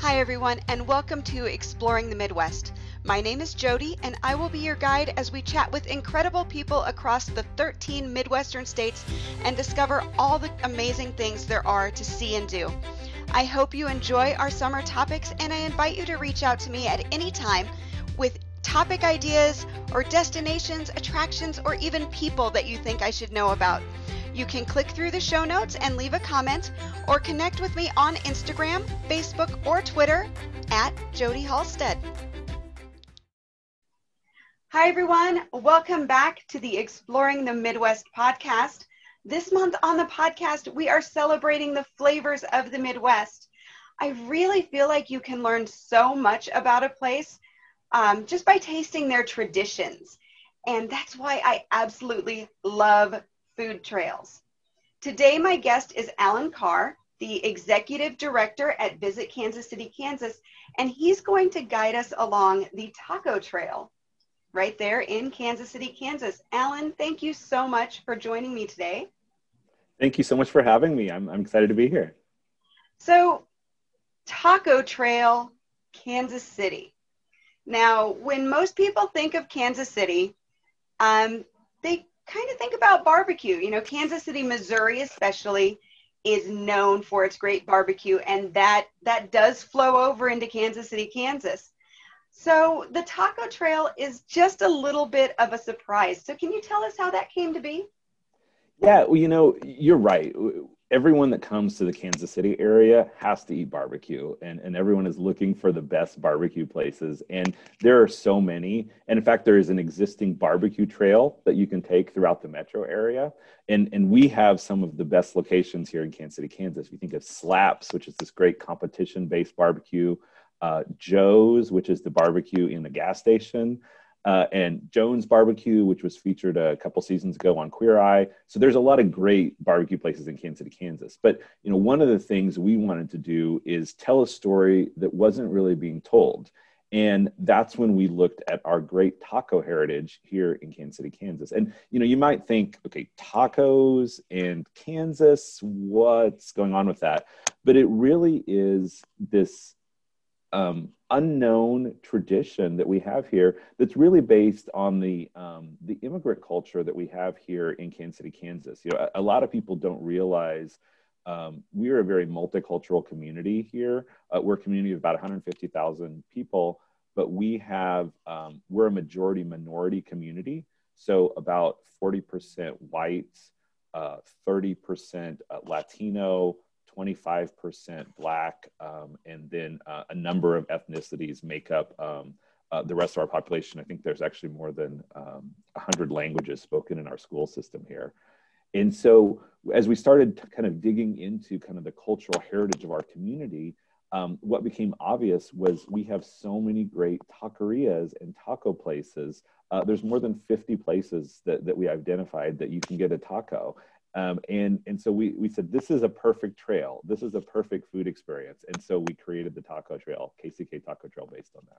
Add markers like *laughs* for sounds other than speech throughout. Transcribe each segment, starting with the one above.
Hi, everyone, and welcome to Exploring the Midwest. My name is Jody, and I will be your guide as we chat with incredible people across the 13 Midwestern states and discover all the amazing things there are to see and do. I hope you enjoy our summer topics, and I invite you to reach out to me at any time with topic ideas or destinations, attractions, or even people that you think I should know about. You can click through the show notes and leave a comment or connect with me on Instagram, Facebook, or Twitter at Jody Halstead. Hi, everyone. Welcome back to the Exploring the Midwest podcast. This month on the podcast, we are celebrating the flavors of the Midwest. I really feel like you can learn so much about a place um, just by tasting their traditions. And that's why I absolutely love food trails. Today, my guest is Alan Carr, the executive director at Visit Kansas City, Kansas, and he's going to guide us along the Taco Trail right there in Kansas City, Kansas. Alan, thank you so much for joining me today. Thank you so much for having me. I'm, I'm excited to be here. So, Taco Trail, Kansas City. Now, when most people think of Kansas City, um, they kind of think about barbecue. You know, Kansas City, Missouri, especially, is known for its great barbecue, and that that does flow over into Kansas City, Kansas. So the Taco Trail is just a little bit of a surprise. So can you tell us how that came to be? Yeah, well, you know, you're right everyone that comes to the Kansas City area has to eat barbecue and, and everyone is looking for the best barbecue places. And there are so many. And in fact, there is an existing barbecue trail that you can take throughout the metro area. And, and we have some of the best locations here in Kansas City, Kansas. You think of Slaps, which is this great competition based barbecue, uh, Joe's, which is the barbecue in the gas station uh, and Jones Barbecue, which was featured a couple seasons ago on Queer Eye. So there's a lot of great barbecue places in Kansas City, Kansas. But you know, one of the things we wanted to do is tell a story that wasn't really being told. And that's when we looked at our great taco heritage here in Kansas City, Kansas. And you know, you might think, okay, tacos and Kansas, what's going on with that? But it really is this um, unknown tradition that we have here that's really based on the um, the immigrant culture that we have here in Kansas City, Kansas. You know, a, a lot of people don't realize um, we are a very multicultural community here. Uh, we're a community of about 150,000 people, but we have um, we're a majority minority community. So about 40% whites, uh, 30% uh, Latino, 25% black, um, and then uh, a number of ethnicities make up um, uh, the rest of our population. I think there's actually more than um, 100 languages spoken in our school system here. And so as we started kind of digging into kind of the cultural heritage of our community, um, what became obvious was we have so many great taquerias and taco places. Uh, there's more than 50 places that, that we identified that you can get a taco. Um, and, and so we, we said, this is a perfect trail. This is a perfect food experience. And so we created the Taco Trail, KCK Taco Trail based on that.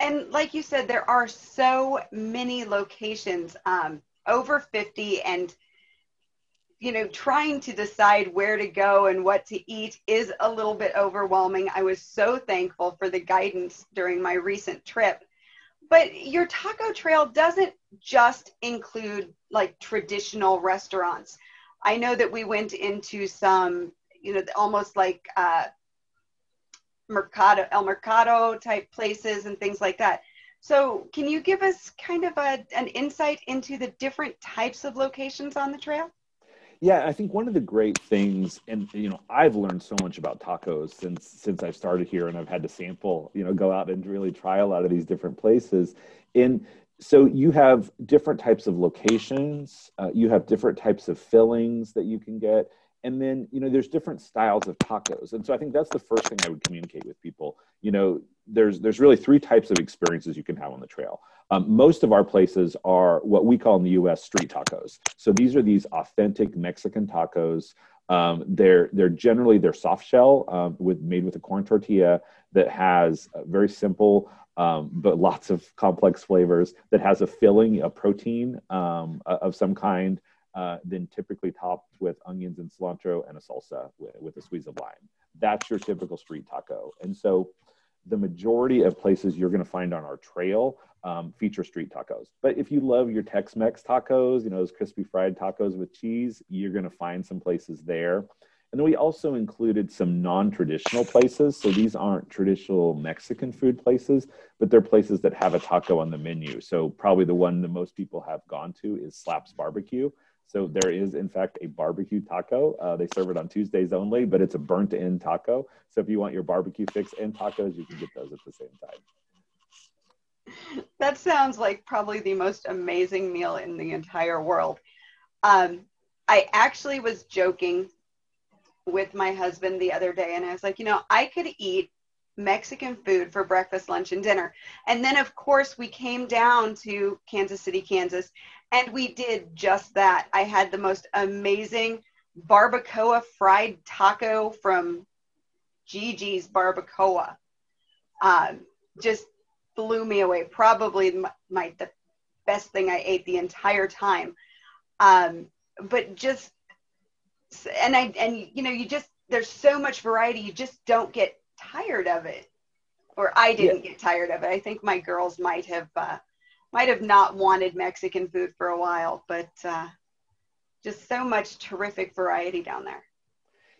And like you said, there are so many locations, um, over 50 and you know, trying to decide where to go and what to eat is a little bit overwhelming. I was so thankful for the guidance during my recent trip. But your taco trail doesn't just include like traditional restaurants. I know that we went into some, you know, almost like uh, Mercado, El Mercado type places and things like that. So, can you give us kind of a, an insight into the different types of locations on the trail? Yeah, I think one of the great things, and you know, I've learned so much about tacos since since I've started here, and I've had to sample, you know, go out and really try a lot of these different places. And so you have different types of locations, uh, you have different types of fillings that you can get, and then you know, there's different styles of tacos. And so I think that's the first thing I would communicate with people. You know, there's there's really three types of experiences you can have on the trail. Um, most of our places are what we call in the U.S. street tacos. So these are these authentic Mexican tacos. Um, they're they're generally they're soft shell um, with made with a corn tortilla that has very simple um, but lots of complex flavors. That has a filling, a protein um, of some kind. Uh, then typically topped with onions and cilantro and a salsa with, with a squeeze of lime that's your typical street taco. And so the majority of places you're going to find on our trail um, feature street tacos. But if you love your Tex-Mex tacos, you know those crispy fried tacos with cheese, you're going to find some places there. And then we also included some non-traditional places. So these aren't traditional Mexican food places, but they're places that have a taco on the menu. So probably the one that most people have gone to is Slaps Barbecue. So there is, in fact, a barbecue taco. Uh, they serve it on Tuesdays only, but it's a burnt end taco. So if you want your barbecue fix and tacos, you can get those at the same time. That sounds like probably the most amazing meal in the entire world. Um, I actually was joking with my husband the other day, and I was like, you know, I could eat Mexican food for breakfast, lunch, and dinner. And then, of course, we came down to Kansas City, Kansas, and we did just that. I had the most amazing barbacoa fried taco from Gigi's Barbacoa. Um, just blew me away. Probably my, my, the best thing I ate the entire time. Um, but just and I and you know you just there's so much variety. You just don't get tired of it, or I didn't yeah. get tired of it. I think my girls might have uh, might have not wanted Mexican food for a while, but uh, just so much terrific variety down there.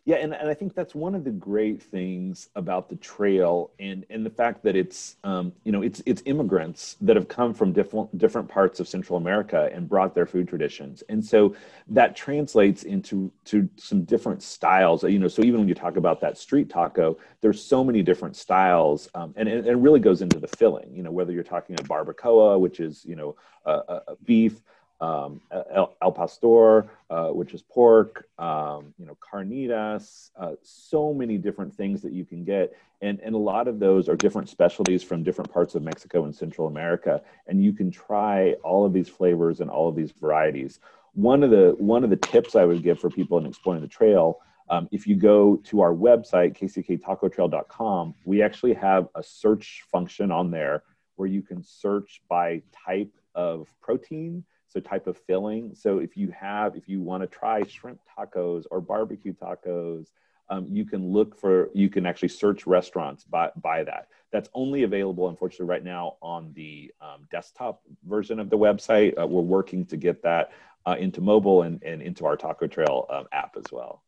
Yeah, and, and I think that's one of the great things about the trail, and and the fact that it's um, you know it's it's immigrants that have come from different different parts of Central America and brought their food traditions, and so that translates into to some different styles. You know, so even when you talk about that street taco, there's so many different styles, um, and, and it really goes into the filling. You know, whether you're talking a barbacoa, which is you know a, a beef um, El, Pastor, uh, which is pork, um, you know, carnitas, uh, so many different things that you can get. And, and a lot of those are different specialties from different parts of Mexico and Central America. And you can try all of these flavors and all of these varieties. One of the, one of the tips I would give for people in exploring the trail um, if you go to our website, kcktacotrail.com, we actually have a search function on there where you can search by type of protein so type of filling. So if you have if you want to try shrimp tacos or barbecue tacos um, you can look for you can actually search restaurants by, by that. That's only available unfortunately right now on the um, desktop version of the website. Uh, we're working to get that uh, into mobile and, and into our taco trail um, app as well.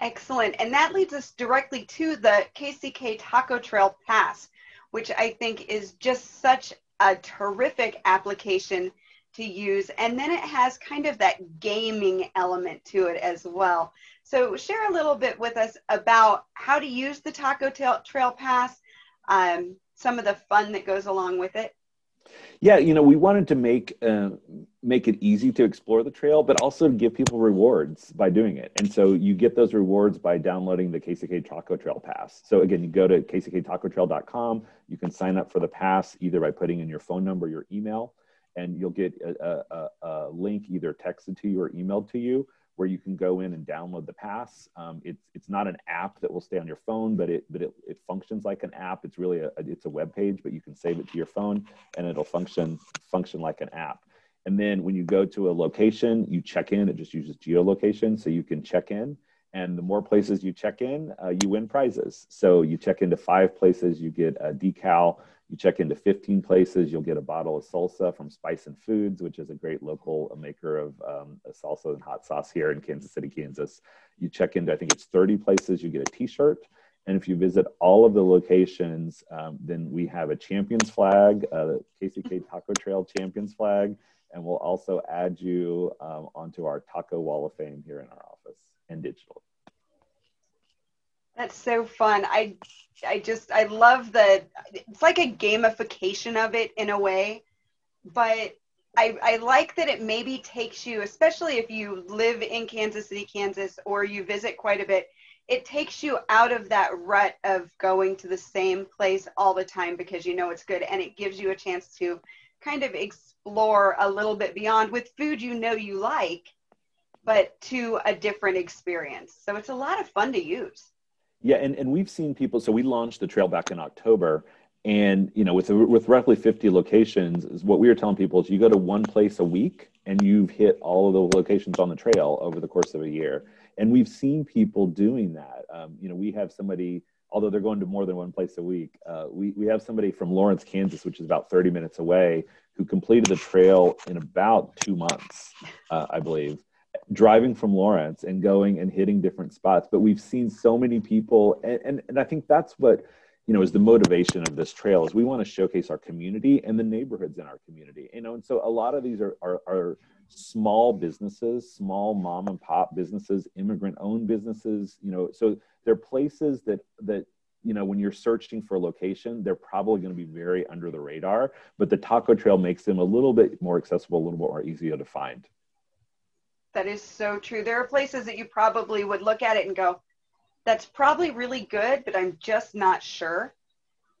Excellent. And that leads us directly to the kck taco trail pass which i think is just such a terrific application to use. And then it has kind of that gaming element to it as well. So share a little bit with us about how to use the Taco Trail Pass, um, some of the fun that goes along with it. Yeah, you know, we wanted to make uh, make it easy to explore the trail, but also give people rewards by doing it. And so you get those rewards by downloading the KCK Taco Trail Pass. So again, you go to kcktacotrail.com. You can sign up for the pass either by putting in your phone number, your email, and you'll get a, a, a, link either texted to you or emailed to you where you can go in and download the pass. Um, it's it's not an app that will stay on your phone, but it but it, it functions like an app. It's really a it's a web page, but you can save it to your phone and it'll function function like an app. And then when you go to a location, you check in. It just uses geolocation, so you can check in. And the more places you check in, uh, you win prizes. So you check into five places, you get a decal you check into 15 places, you'll get a bottle of salsa from Spicin Foods, which is a great local maker of um, salsa and hot sauce here in Kansas City, Kansas. You check into, I think it's 30 places, you get a t shirt. And if you visit all of the locations, um, then we have a champions flag, uh, KCK *laughs* Taco Trail champions flag, and we'll also add you um, onto our Taco Wall of Fame here in our office and digital. That's so fun. I I just I love the it's like a gamification of it in a way, but I, I like that it maybe takes you, especially if you live in Kansas City, Kansas, or you visit quite a bit, it takes you out of that rut of going to the same place all the time because you know it's good and it gives you a chance to kind of explore a little bit beyond with food you know you like, but to a different experience. So it's a lot of fun to use. Yeah, and, and we've seen people. So we launched the trail back in October, and you know, with with roughly 50 locations, is what we were telling people is you go to one place a week, and you've hit all of the locations on the trail over the course of a year. and we've seen people doing that. Um, you know, we have somebody, although they're going to more than one place a week, uh, we, we have somebody from Lawrence, Kansas, which is about 30 minutes away, who completed the trail in about two months, uh, I believe, driving from Lawrence and going and hitting different spots. But we've seen so many people, and, and, and I think that's what you know is the motivation of this trail is we want to showcase our community and the neighborhoods in our community you know? And so a lot of these are, are, are small businesses small mom and pop businesses immigrant owned businesses you know? So they're places that that you know when you're searching for a location they're probably going to be very under the radar but the taco trail makes them a little bit more accessible a little bit more easier to find that is so true. There are places that you probably would look at it and go that's probably really good but i'm just not sure.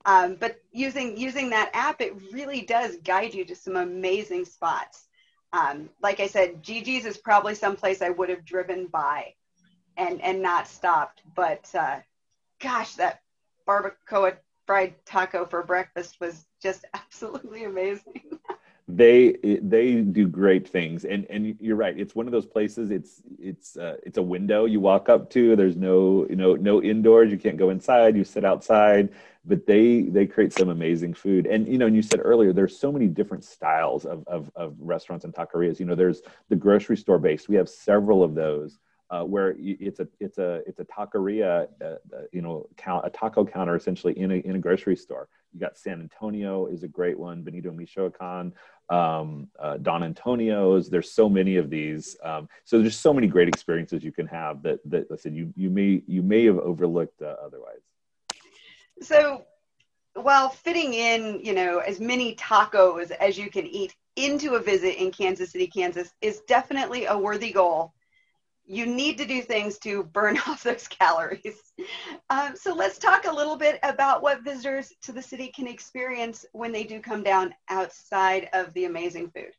Um, but using using that app it really does guide you to some amazing spots. Um, like i said gigi's is probably someplace i would have driven by and and not stopped. But uh, gosh that barbacoa fried taco for breakfast was just *laughs* absolutely amazing. *laughs* they they do great things. And and you're right. It's one of those places it's it's uh, it's a window you walk up to. There's no you know no indoors. You can't go inside. You sit outside. But they they create some amazing food. And you know and you said earlier there's so many different styles of of, of restaurants and taquerias. You know there's the grocery store based we have several of those uh, where it's a it's a it's a taqueria, uh, uh, you know, count, a taco counter essentially in a in a grocery store. You got San Antonio is a great one, Bonito Michoacan, um, uh, Don Antonio's. There's so many of these. Um, so there's so many great experiences you can have that that I said you you may you may have overlooked uh, otherwise. So while fitting in, you know, as many tacos as you can eat into a visit in Kansas City, Kansas is definitely a worthy goal you need to do things to burn *laughs* off those calories. Um, so let's talk a little bit about what visitors to the city can experience when they do come down outside of the amazing food.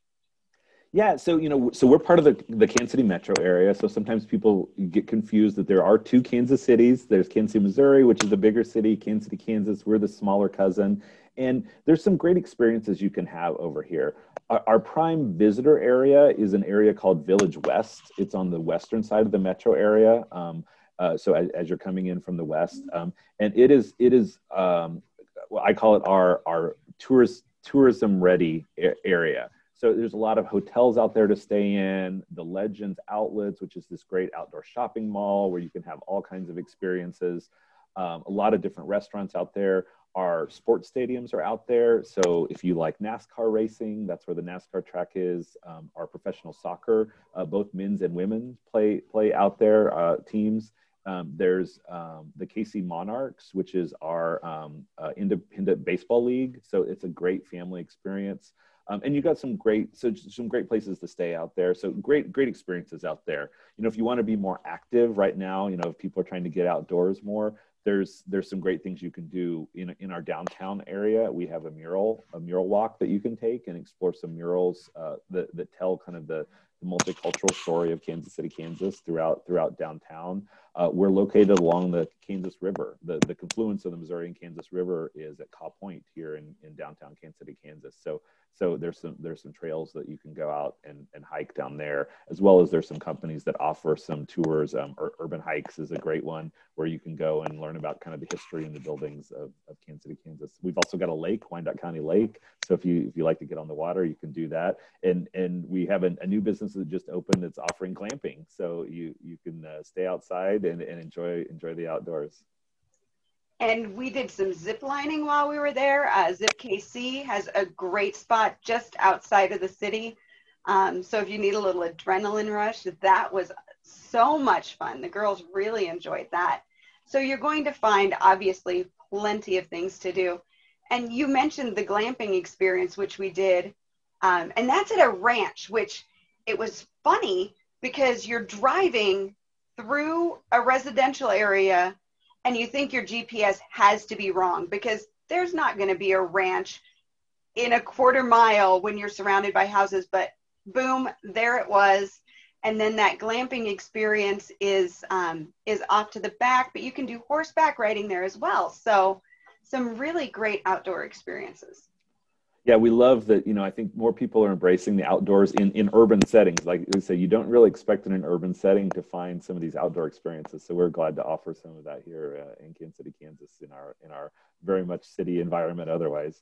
Yeah, so you know, so we're part of the the Kansas City metro area. So sometimes people get confused that there are two Kansas cities. There's Kansas City, Missouri, which is a bigger city. Kansas City, Kansas, we're the smaller cousin. And there's some great experiences you can have over here. Our, our, prime visitor area is an area called Village West. It's on the western side of the metro area. Um, uh, so as, as, you're coming in from the west, um, and it is it is um, well, I call it our our tourist tourism ready area. So there's a lot of hotels out there to stay in. The Legends Outlets, which is this great outdoor shopping mall where you can have all kinds of experiences. Um, a lot of different restaurants out there. Our sports stadiums are out there. So if you like NASCAR racing, that's where the NASCAR track is. Um, our professional soccer, uh, both men's and women play play out there uh, teams. Um, there's um, the KC Monarchs, which is our um, uh, independent baseball league. So it's a great family experience. Um, and you got some great so some great places to stay out there so great great experiences out there you know if you want to be more active right now you know if people are trying to get outdoors more there's there's some great things you can do in in our downtown area. We have a mural a mural walk that you can take and explore some murals uh, that that tell kind of the, the multicultural story of Kansas City, Kansas throughout throughout downtown. Uh, we're located along the Kansas River. The the confluence of the Missouri and Kansas River is at Kaw Point here in in downtown Kansas City, Kansas. So so there's some there's some trails that you can go out and, and hike down there, as well as there's some companies that offer some tours. Um, Urban Hikes is a great one where you can go and learn about kind of the history and the buildings of, of Kansas City, Kansas. We've also got a lake, Wyandotte County Lake. So if you if you like to get on the water, you can do that. And and we have a, a new business that just opened that's offering glamping. So you you can uh, stay outside and, and enjoy enjoy the outdoors and we did some zip lining while we were there. Uh, Zip KC has a great spot just outside of the city. Um, so if you need a little adrenaline rush, that was so much fun. The girls really enjoyed that. So you're going to find obviously plenty of things to do. And you mentioned the glamping experience, which we did. Um, and that's at a ranch, which it was funny because you're driving through a residential area and you think your GPS has to be wrong because there's not going to be a ranch in a quarter mile when you're surrounded by houses, but boom, there it was. And then that glamping experience is um, is off to the back, but you can do horseback riding there as well. So some really great outdoor experiences. Yeah, we love that. You know, I think more people are embracing the outdoors in, in urban settings. Like we say, you don't really expect in an urban setting to find some of these outdoor experiences. So we're glad to offer some of that here uh, in Kansas City, Kansas, in our in our very much city environment. Otherwise,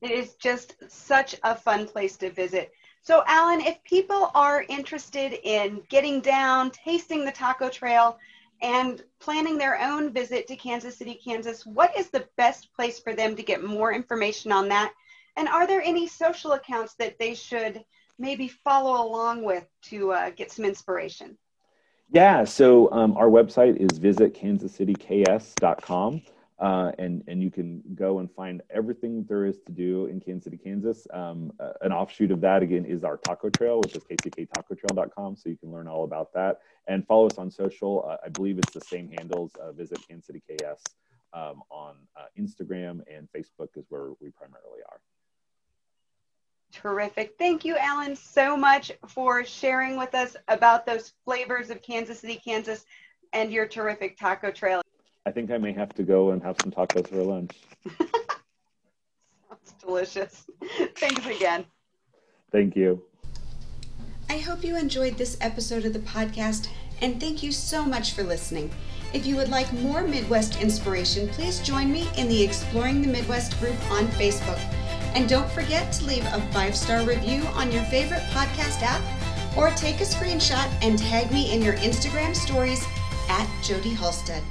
it is just such a fun place to visit. So, Alan, if people are interested in getting down, tasting the taco trail, and planning their own visit to Kansas City, Kansas, what is the best place for them to get more information on that and are there any social accounts that they should maybe follow along with to uh, get some inspiration? Yeah, so um, our website is visitkansascityks.com. Uh, and and you can go and find everything there is to do in Kansas City, Kansas. Um, uh, an offshoot of that again is our taco trail, which is kcktacotrail.com, so you can learn all about that. And follow us on social. Uh, I believe it's the same handles. Uh, visit Kansas City KS um, on uh, Instagram and Facebook is where we primarily are. Terrific. Thank you, Alan, so much for sharing with us about those flavors of Kansas City, Kansas, and your terrific taco trail. I think I may have to go and have some tacos for lunch. *laughs* Sounds delicious. Thanks again. Thank you. I hope you enjoyed this episode of the podcast, and thank you so much for listening. If you would like more Midwest inspiration, please join me in the Exploring the Midwest group on Facebook. And don't forget to leave a five star review on your favorite podcast app or take a screenshot and tag me in your Instagram stories at Jody Halstead.